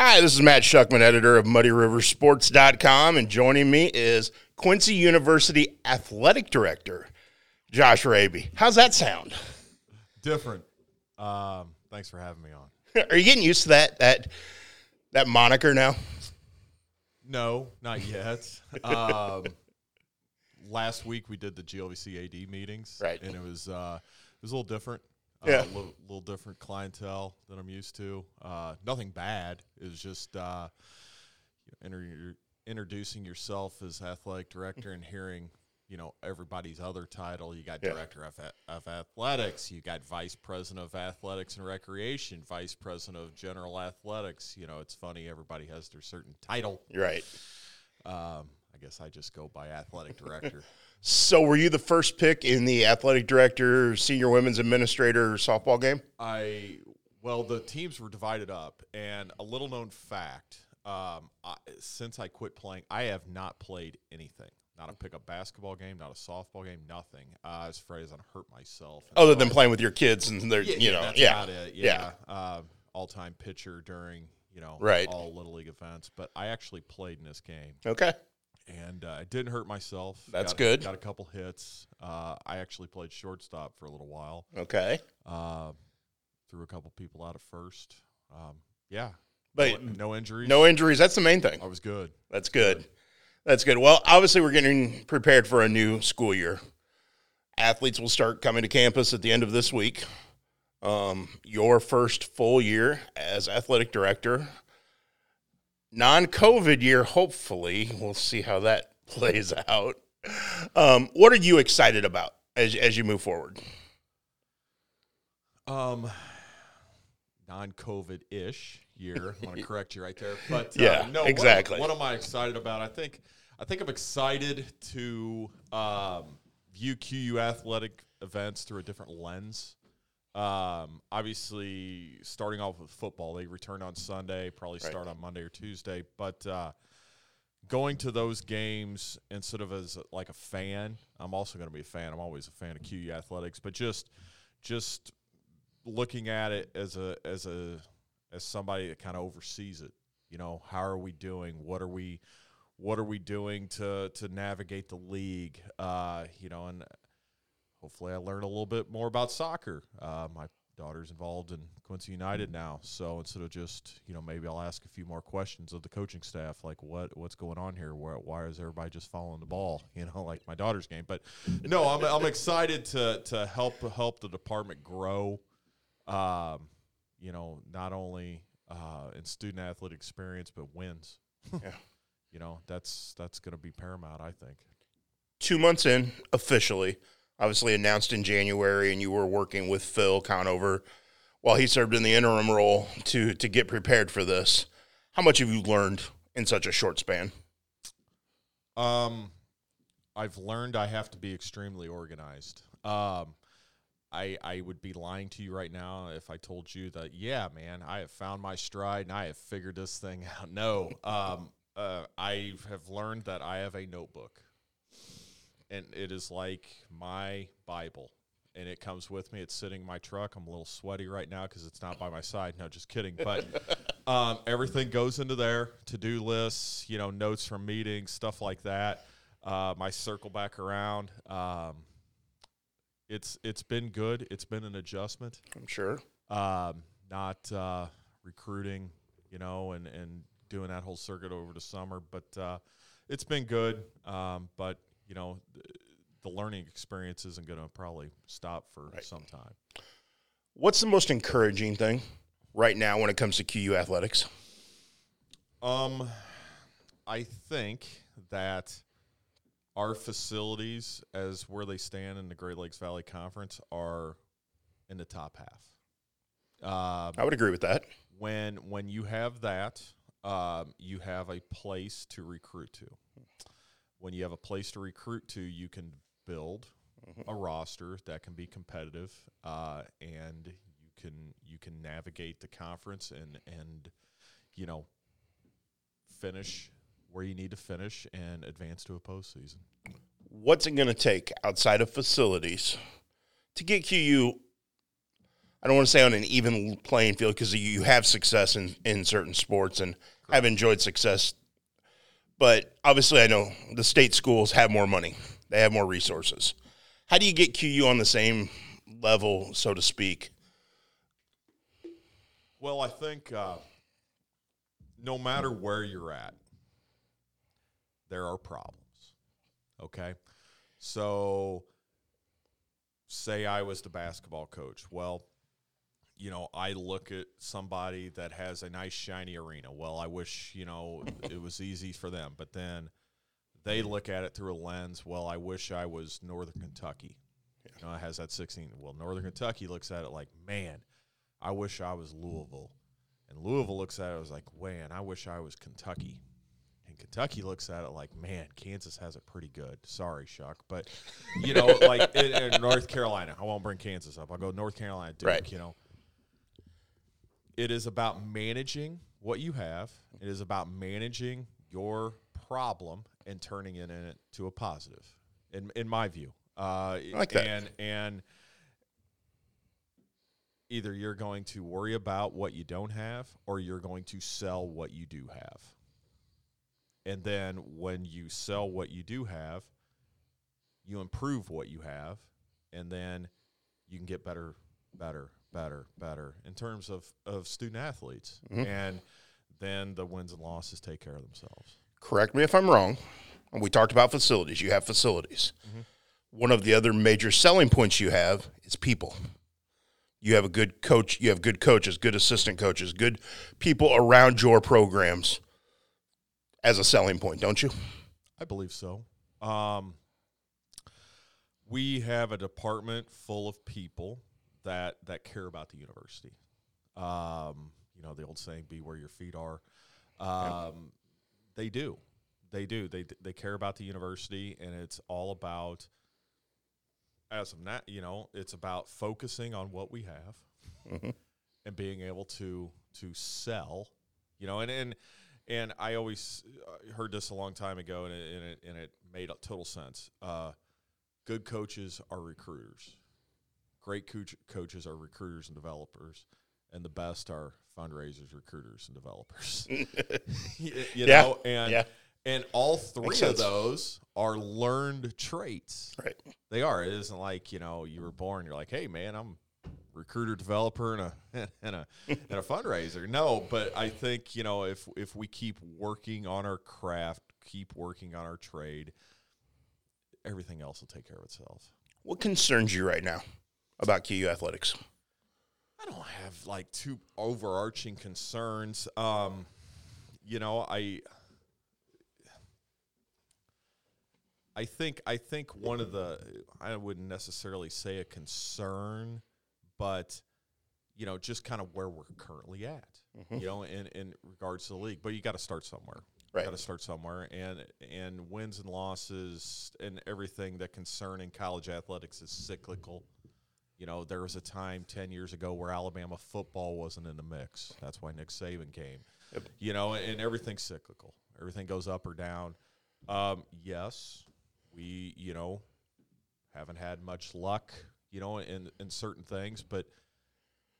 Hi, this is Matt Schuckman, editor of MuddyRiverSports.com, and joining me is Quincy University Athletic Director Josh Rabe. How's that sound? Different. Um, thanks for having me on. Are you getting used to that that that moniker now? No, not yet. um, last week we did the GLVC AD meetings, Right. And it was uh, it was a little different. Yeah. Uh, a little, little different clientele than I'm used to. Uh, nothing bad. It was just uh, you know, inter- introducing yourself as athletic director and hearing you know everybody's other title. You got Yeah. director of, of athletics. You got vice president of athletics and recreation. Vice president of general athletics. You know, it's funny. Everybody has their certain title. You're right. Um, I guess I just go by athletic director. So, were you the first pick in the athletic director, senior women's administrator softball game? I well, the teams were divided up, and a little known fact: um, I, since I quit playing, I have not played anything. Not a pickup basketball game, not a softball game, nothing. Uh, as afraid as I hurt myself. Other than playing with your kids and they're, yeah, you yeah, know, that's yeah. about it. Yeah. Yeah, Um, all-time pitcher during you know Right. all little league events, but I actually played in this game. Okay. And uh, I didn't hurt myself. That's Got- good. Got a couple hits. Uh, I actually played shortstop for a little while. Okay. Uh, threw a couple people out of first. Um, yeah, But no, no injuries. no injuries. That's the main thing. I was good. That's good. That's good. Well, obviously, we're getting prepared for a new school year. Athletes will start coming to campus at the end of this week. Um, your first full year as athletic director, non COVID year, hopefully. We'll see how that plays out. Um, what are you excited about as, as you move forward? Um, non-COVID ish year. I want to correct you right there, but uh, Yeah, no, what exactly. What, am I excited about? I think I think I'm excited to um, view QU athletic events through a different lens. Um, obviously, starting off with football, they return on Sunday, probably Right. start on Monday or Tuesday, but. Uh, Going to those games instead of as like a fan, I'm also going to be a fan. I'm always a fan of QU athletics, but just just looking at it as a as a as somebody that kind of oversees it. You know, how are we doing? What are we what are we doing to to navigate the league? Uh, you know, and hopefully I learn a little bit more about soccer. Uh, my daughter's involved in Quincy United now, so instead of just you know maybe I'll ask a few more questions of the coaching staff, like what what's going on here? Why, why is everybody just following the ball? You know, like my daughter's game. But no, I'm I'm excited to to help help the department grow. Um, you know, not only uh, in student athlete experience, but wins. Yeah. You know, that's that's going to be paramount. I think. two months in officially, obviously announced in January, and you were working with Phil Conover while he served in the interim role to to get prepared for this. How much have you learned in such a short span? Um, I've learned I have to be extremely organized. Um, I I would be lying to you right now if I told you that yeah, man, I have found my stride and I have figured this thing out. No, um, uh, I have learned that I have a notebook, and it is like my Bible. And it comes with me. It's sitting in my truck. I'm a little sweaty right now because it's not by my side. No, just kidding. But um, everything goes into there to-do lists you know notes from meetings stuff like that uh, my circle back around um, it's it's been good it's been an adjustment I'm sure. um, not uh, recruiting you know and and doing that whole circuit over the summer but uh, it's been good um, but you know th- the learning experience isn't going to probably stop for Right. some time What's the most encouraging thing right now when it comes to QU athletics? Um, I think that our facilities, as where they stand in the Great Lakes Valley Conference, are in the top half. Um, I would agree with that. when when you have that, um, you have a place to recruit to. When you have a place to recruit to, you can build a roster that can be competitive, uh, and you can you can navigate the conference and and you know finish where you need to finish and advance to a postseason. What's it going to take outside of facilities to get QU I don't want to say on an even playing field because you have success in, in certain sports and have enjoyed success. But obviously, I know the state schools have more money, they have more resources. How do you get QU on the same level, so to speak? Well, I think uh, no matter where you're at, there are problems. Okay. So, say I was the basketball coach. Well, you know, I look at somebody that has a nice, shiny arena. Well, I wish, you know, it was easy for them. But then they look at it through a lens. Well, I wish I was Northern Kentucky. You know, it has that 16. Well, Northern Kentucky looks at it like, man, I wish I was Louisville. And Louisville looks at it as like, man, I wish I was Kentucky. And Kentucky looks at it like, man, Kansas has it pretty good. Sorry, Shuck. But, you know, like in, in North Carolina, I won't bring Kansas up. I'll go North Carolina, Duke, Right. you know. It is about managing what you have. It is about managing your problem and turning it into a positive, in in my view. Uh, like that. And and either you're going to worry about what you don't have, or you're going to sell what you do have. And then when you sell what you do have, you improve what you have, and then you can get better, better, better, better in terms of, of student athletes. And then the wins and losses take care of themselves. Correct me if I'm wrong. We talked about facilities. You have facilities. One of the other major selling points you have is people. You have a good coach. You have good coaches, good assistant coaches, good people around your programs as a selling point, don't you? I believe so. Um, we have a department full of people that that care about the university. Um, you know the old saying, "Be where your feet are." Um, They do, they do. They they care about the university, and it's all about. As of now, you know, it's about focusing on what we have, and being able to to sell. You know, and and and I always uh, heard this a long time ago, and it, and it, and it made total sense. Uh, good coaches are recruiters. Great coach, coaches are recruiters and developers, and the best are fundraisers, recruiters, and developers. you, you Yeah, know, and yeah. and all three of those are learned traits. Right. They are. It isn't like you know you were born. You're like, hey man, I'm recruiter, developer, and a and a and a fundraiser. No, but I think you know if if we keep working on our craft, keep working on our trade, everything else will take care of itself. What concerns you right now about QU athletics? I don't have like two overarching concerns. Um, you know, I I think I think one of the I wouldn't necessarily say a concern, but you know, just kind of where we're currently at. You know, in in regards to the league, but you got to start somewhere. Right. Got to start somewhere, and and wins and losses and everything that concern in college athletics is cyclical. You know, there was a time 10 years ago where Alabama football wasn't in the mix. That's why Nick Saban came. You know, and everything's cyclical. Everything goes up or down. Um, yes, we, you know, haven't had much luck, you know, in, in certain things, but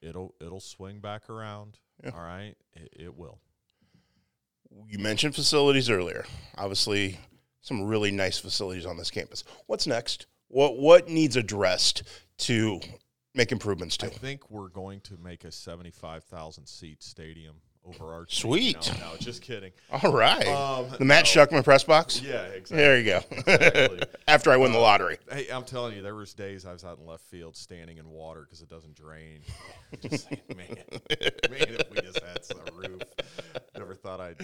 it'll it'll swing back around. All right? It, it will. You mentioned facilities earlier. Obviously, some really nice facilities on this campus. What's next? What what needs addressed to make improvements to? I think we're going to make a 75,000 seat stadium overarching. Sweet. No, no, just kidding. All right. Um, the Matt no. Schuckman press box? Yeah, exactly. There you go. Exactly. After I win the lottery. Hey, I'm telling you, there was days I was out in left field standing in water because it doesn't drain. Just saying, man, man, if we just had some roof. Never thought I'd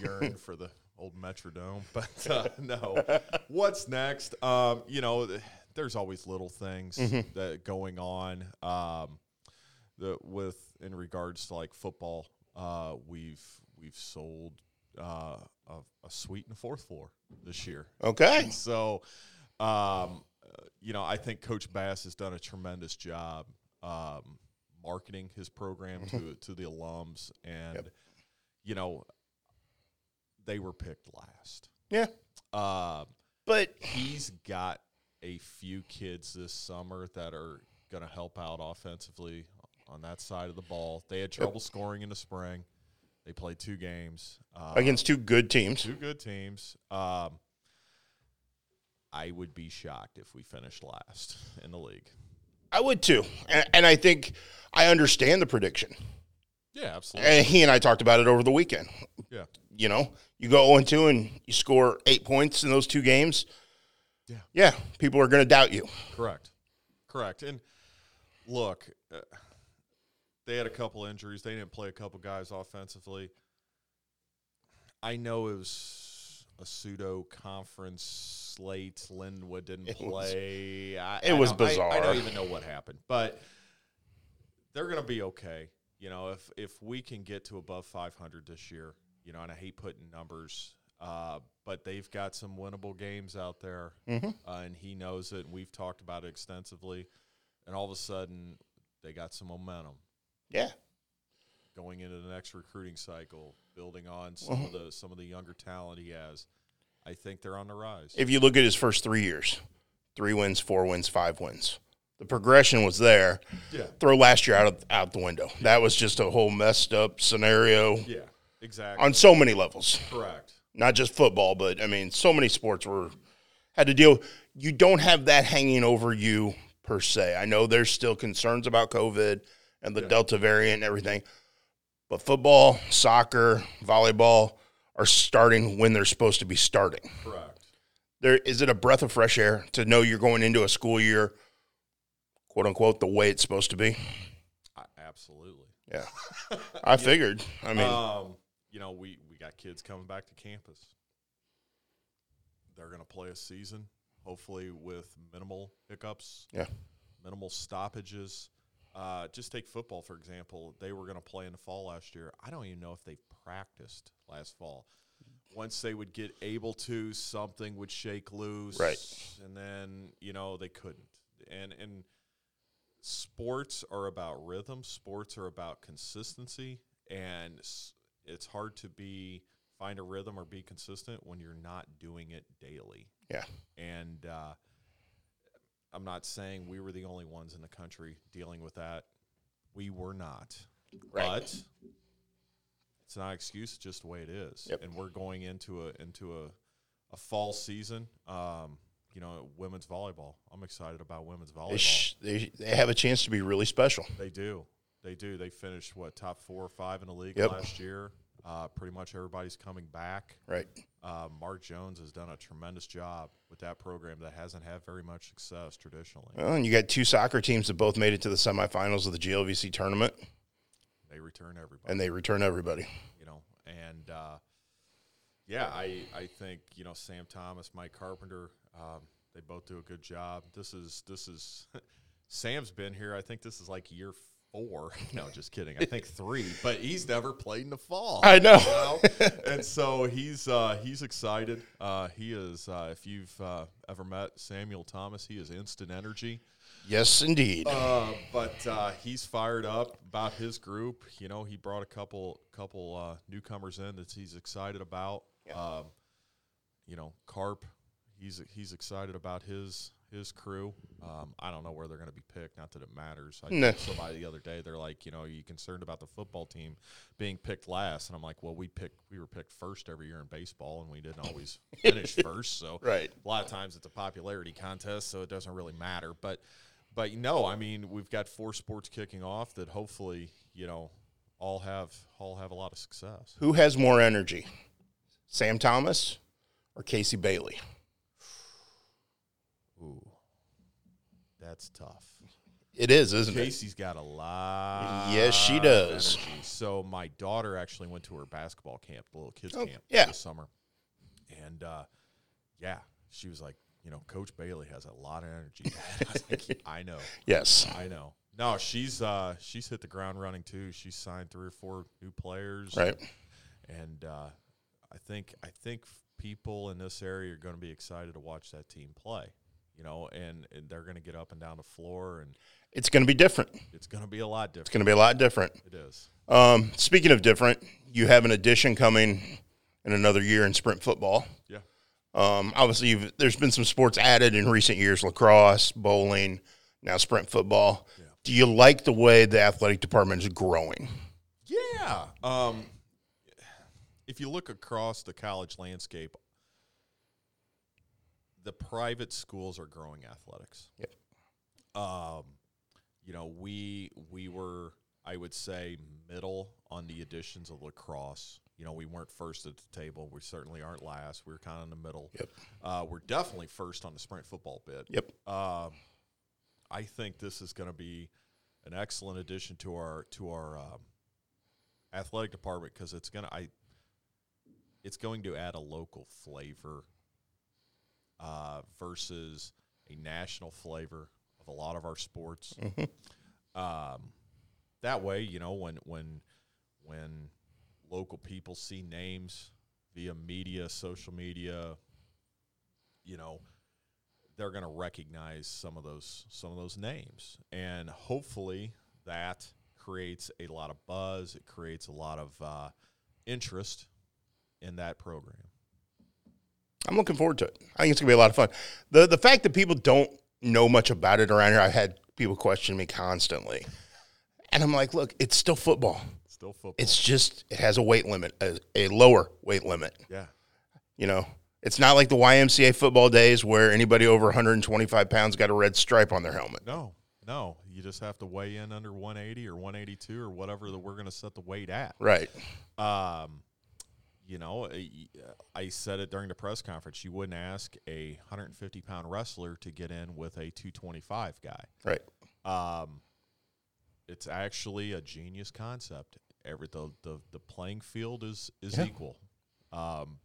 yearn for the old Metrodome, but uh, no. What's next? Um, you know, there's always little things that going on. Um, the with in regards to like football, uh, we've we've sold uh, a, a suite in the fourth floor this year. Okay. So, um, you know, I think Coach Bass has done a tremendous job um, marketing his program to to the alums, and you know, they were picked last. Yeah. Uh, But he's got a few kids this summer that are going to help out offensively on that side of the ball. They had trouble scoring in the spring. They played two games uh, against two good teams. two good teams. Um, I would be shocked if we finished last in the league. I would too, and, and I think I understand the prediction. Yeah, absolutely. And he and I talked about it over the weekend. Yeah, You know, you go 0 2 and you score eight points in those two games. Yeah. Yeah. People are going to doubt you. correct, correct. And look, uh, they had a couple injuries. They didn't play a couple guys offensively. I know it was a pseudo conference slate. Linwood didn't It was- play. I, it I was don't- I- I, don't even know what happened, but they're going to be okay. You know, if if we can get to above 500 this year, you know, and I hate putting numbers, uh, but they've got some winnable games out there, Mhm. uh, and he knows it. And we've talked about it extensively, and all of a sudden they got some momentum Yeah. going into the next recruiting cycle, building on some of the some of the younger talent he has. I think they're on the rise. If you look at his first three years three wins, four wins, five wins the progression was there. yeah, Throw last year out of, out the window. That was just a whole messed up scenario yeah, exactly. on so many levels. Correct. not just football, but I mean, so many sports were had to deal. You don't have that hanging over you per se. I know there's still concerns about COVID and the Yeah. Delta variant and everything, but football, soccer, volleyball are starting when they're supposed to be starting. Correct. There is it a breath of fresh air to know you're going into a school year, quote unquote, the way it's supposed to be. I, absolutely. Yeah, I figured. I mean, um, you know, we we got kids coming back to campus. They're going to play a season, hopefully with minimal hiccups. Yeah. Minimal stoppages. Uh, just take football for example. They were going to play in the fall last year. I don't even know if they practiced last fall. Once they would get able to, something would shake loose, Right. And then you know they couldn't. And and sports are about rhythm. Sports are about consistency, and s- it's hard to be find a rhythm or be consistent when you're not doing it daily. Yeah. And uh, I'm not saying we were the only ones in the country dealing with that. We were not, Right. but it's not an excuse. It's just the way it is. Yep. And we're going into a into a a fall season. Um, you know, women's volleyball. I'm excited about women's volleyball. they, sh- they, they have a chance to be really special. They do. They do. They finished what top four or five in the league Yep. last year. Uh, pretty much everybody's coming back. Right. Uh, Mark Jones has done a tremendous job with that program that hasn't had very much success traditionally. Well, and you got two soccer teams that both made it to the semifinals of the GLVC tournament, They return everybody. and they return everybody. you know, and uh, yeah, I I think you know Sam Thomas, Mike Carpenter, um, they both do a good job. This is this is Sam's been here. I think this is like year four. No, just kidding. I think three, but he's never played in the fall. I know. you know? and so he's uh, he's excited. Uh, he is. Uh, if you've uh, ever met Samuel Thomas, he is instant energy. Yes, indeed. Uh, but uh, he's fired up about his group. You know, he brought a couple couple uh, newcomers in that he's excited about. Um, you know, Carp, he's he's excited about his his crew. Um, I don't know where they're going to be picked. Not that it matters. I No. somebody the other day they're like, you know, are you concerned about the football team being picked last? And I'm like, well, we picked we were picked first every year in baseball, and we didn't always finish first. So right. a lot of times it's a popularity contest, so it doesn't really matter. But but no, I mean we've got four sports kicking off that hopefully you know all have all have a lot of success. Who has more energy, Sam Thomas or Casey Bailey? Ooh, that's tough. It is, isn't it? Casey's got a lot. Yes, she does. So my daughter actually went to her basketball camp, the little kids Oh, camp, yeah. this summer, and uh, yeah, she was like, you know, Coach Bailey has a lot of energy. I, like, I know. Yes. I know. No, she's uh she's hit the ground running too. She's signed three or four new players. Right. And uh, I think I think people in this area are going to be excited to watch that team play. You know, and, and they're going to get up and down the floor, and It's going to be different. it's going to be a lot different. It's going to be a lot different. It is. Um, speaking of different, you have an addition coming in another year in sprint football. Yeah. Um, obviously, you've, there's been some sports added in recent years: lacrosse, bowling, now sprint football. Yeah. Do you like the way the athletic department is growing? Yeah. Um, if you look across the college landscape, the private schools are growing athletics. Yep. Um, you know, we we were, I would say, middle on the additions of lacrosse. You know, we weren't first at the table. We certainly aren't last. We were kind of in the middle. Yep. Uh, we're definitely first on the sprint football bid. Yep. Um, I think this is going to be an excellent addition to our to our um, athletic department because it's going to I it's going to add a local flavor uh, versus a national flavor of a lot of our sports. Um, that way, you know, when when when local people see names via media, social media, you know, they're going to recognize some of those some of those names, and hopefully that creates a lot of buzz. It creates a lot of uh, interest in that program. I'm looking forward to it. I think it's gonna be a lot of fun. the The fact that people don't know much about it around here, I've had people question me constantly, and I'm like, look, it's still football. Still football. It's just it has a weight limit, a, a lower weight limit. yeah. You know, it's not like the YMCA football days where anybody over 125 pounds got a red stripe on their helmet. No, no. You just have to weigh in under 180 or 182 or whatever that we're going to set the weight at. Right. Um, you know, I- said it during the press conference. You wouldn't ask a 150 pound wrestler to get in with a 225 guy. Right. Um, it's actually a genius concept. Every the the, the playing field is is Yeah. equal. Um,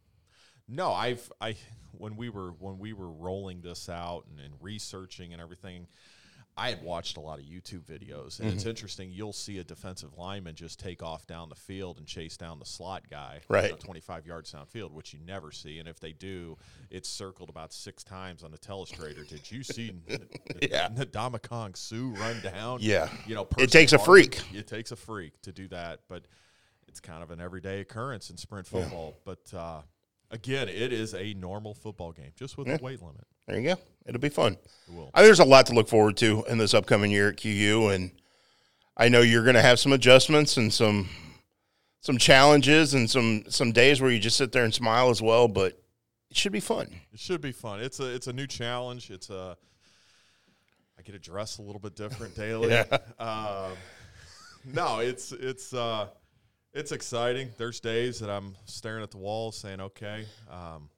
no, I've I when we were when we were rolling this out and, and researching and everything, I had watched a lot of YouTube videos, and Mm-hmm. it's interesting. You'll see a defensive lineman just take off down the field and chase down the slot guy, you Right. know, 25 yards downfield, which you never see. And if they do, it's circled about six times on the telestrator. Did you see Yeah. Ndamukong Suh run down? Yeah. you know, It takes a freak. It takes a freak to do that, but it's kind of an everyday occurrence in sprint football. But uh, again, it is a normal football game, just with Yeah. a weight limit. There you go. It'll be fun. It will. I think there's a lot to look forward to in this upcoming year at QU, and I know you're going to have some adjustments and some some challenges and some some days where you just sit there and smile as well. But it should be fun. It should be fun. It's a it's a new challenge. It's a I get to dress a little bit different daily. Yeah. Um, no, it's it's uh, it's exciting. There's days that I'm staring at the wall, saying, "Okay, um,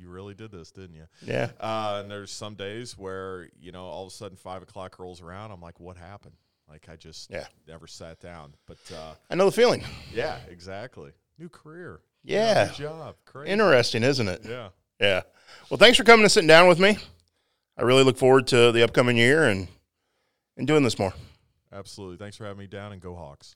you really did this, didn't you?" Yeah. Uh, and there's some days where you know all of a sudden five o'clock rolls around. I'm like, "What happened?" Like I just Yeah. never sat down. But uh, I know the feeling. yeah, exactly. New career. Yeah. New job. Crazy. Interesting, isn't it? yeah. Yeah. Well, thanks for coming and sitting down with me. I really look forward to the upcoming year and and doing this more. Absolutely. Thanks for having me down and go Hawks.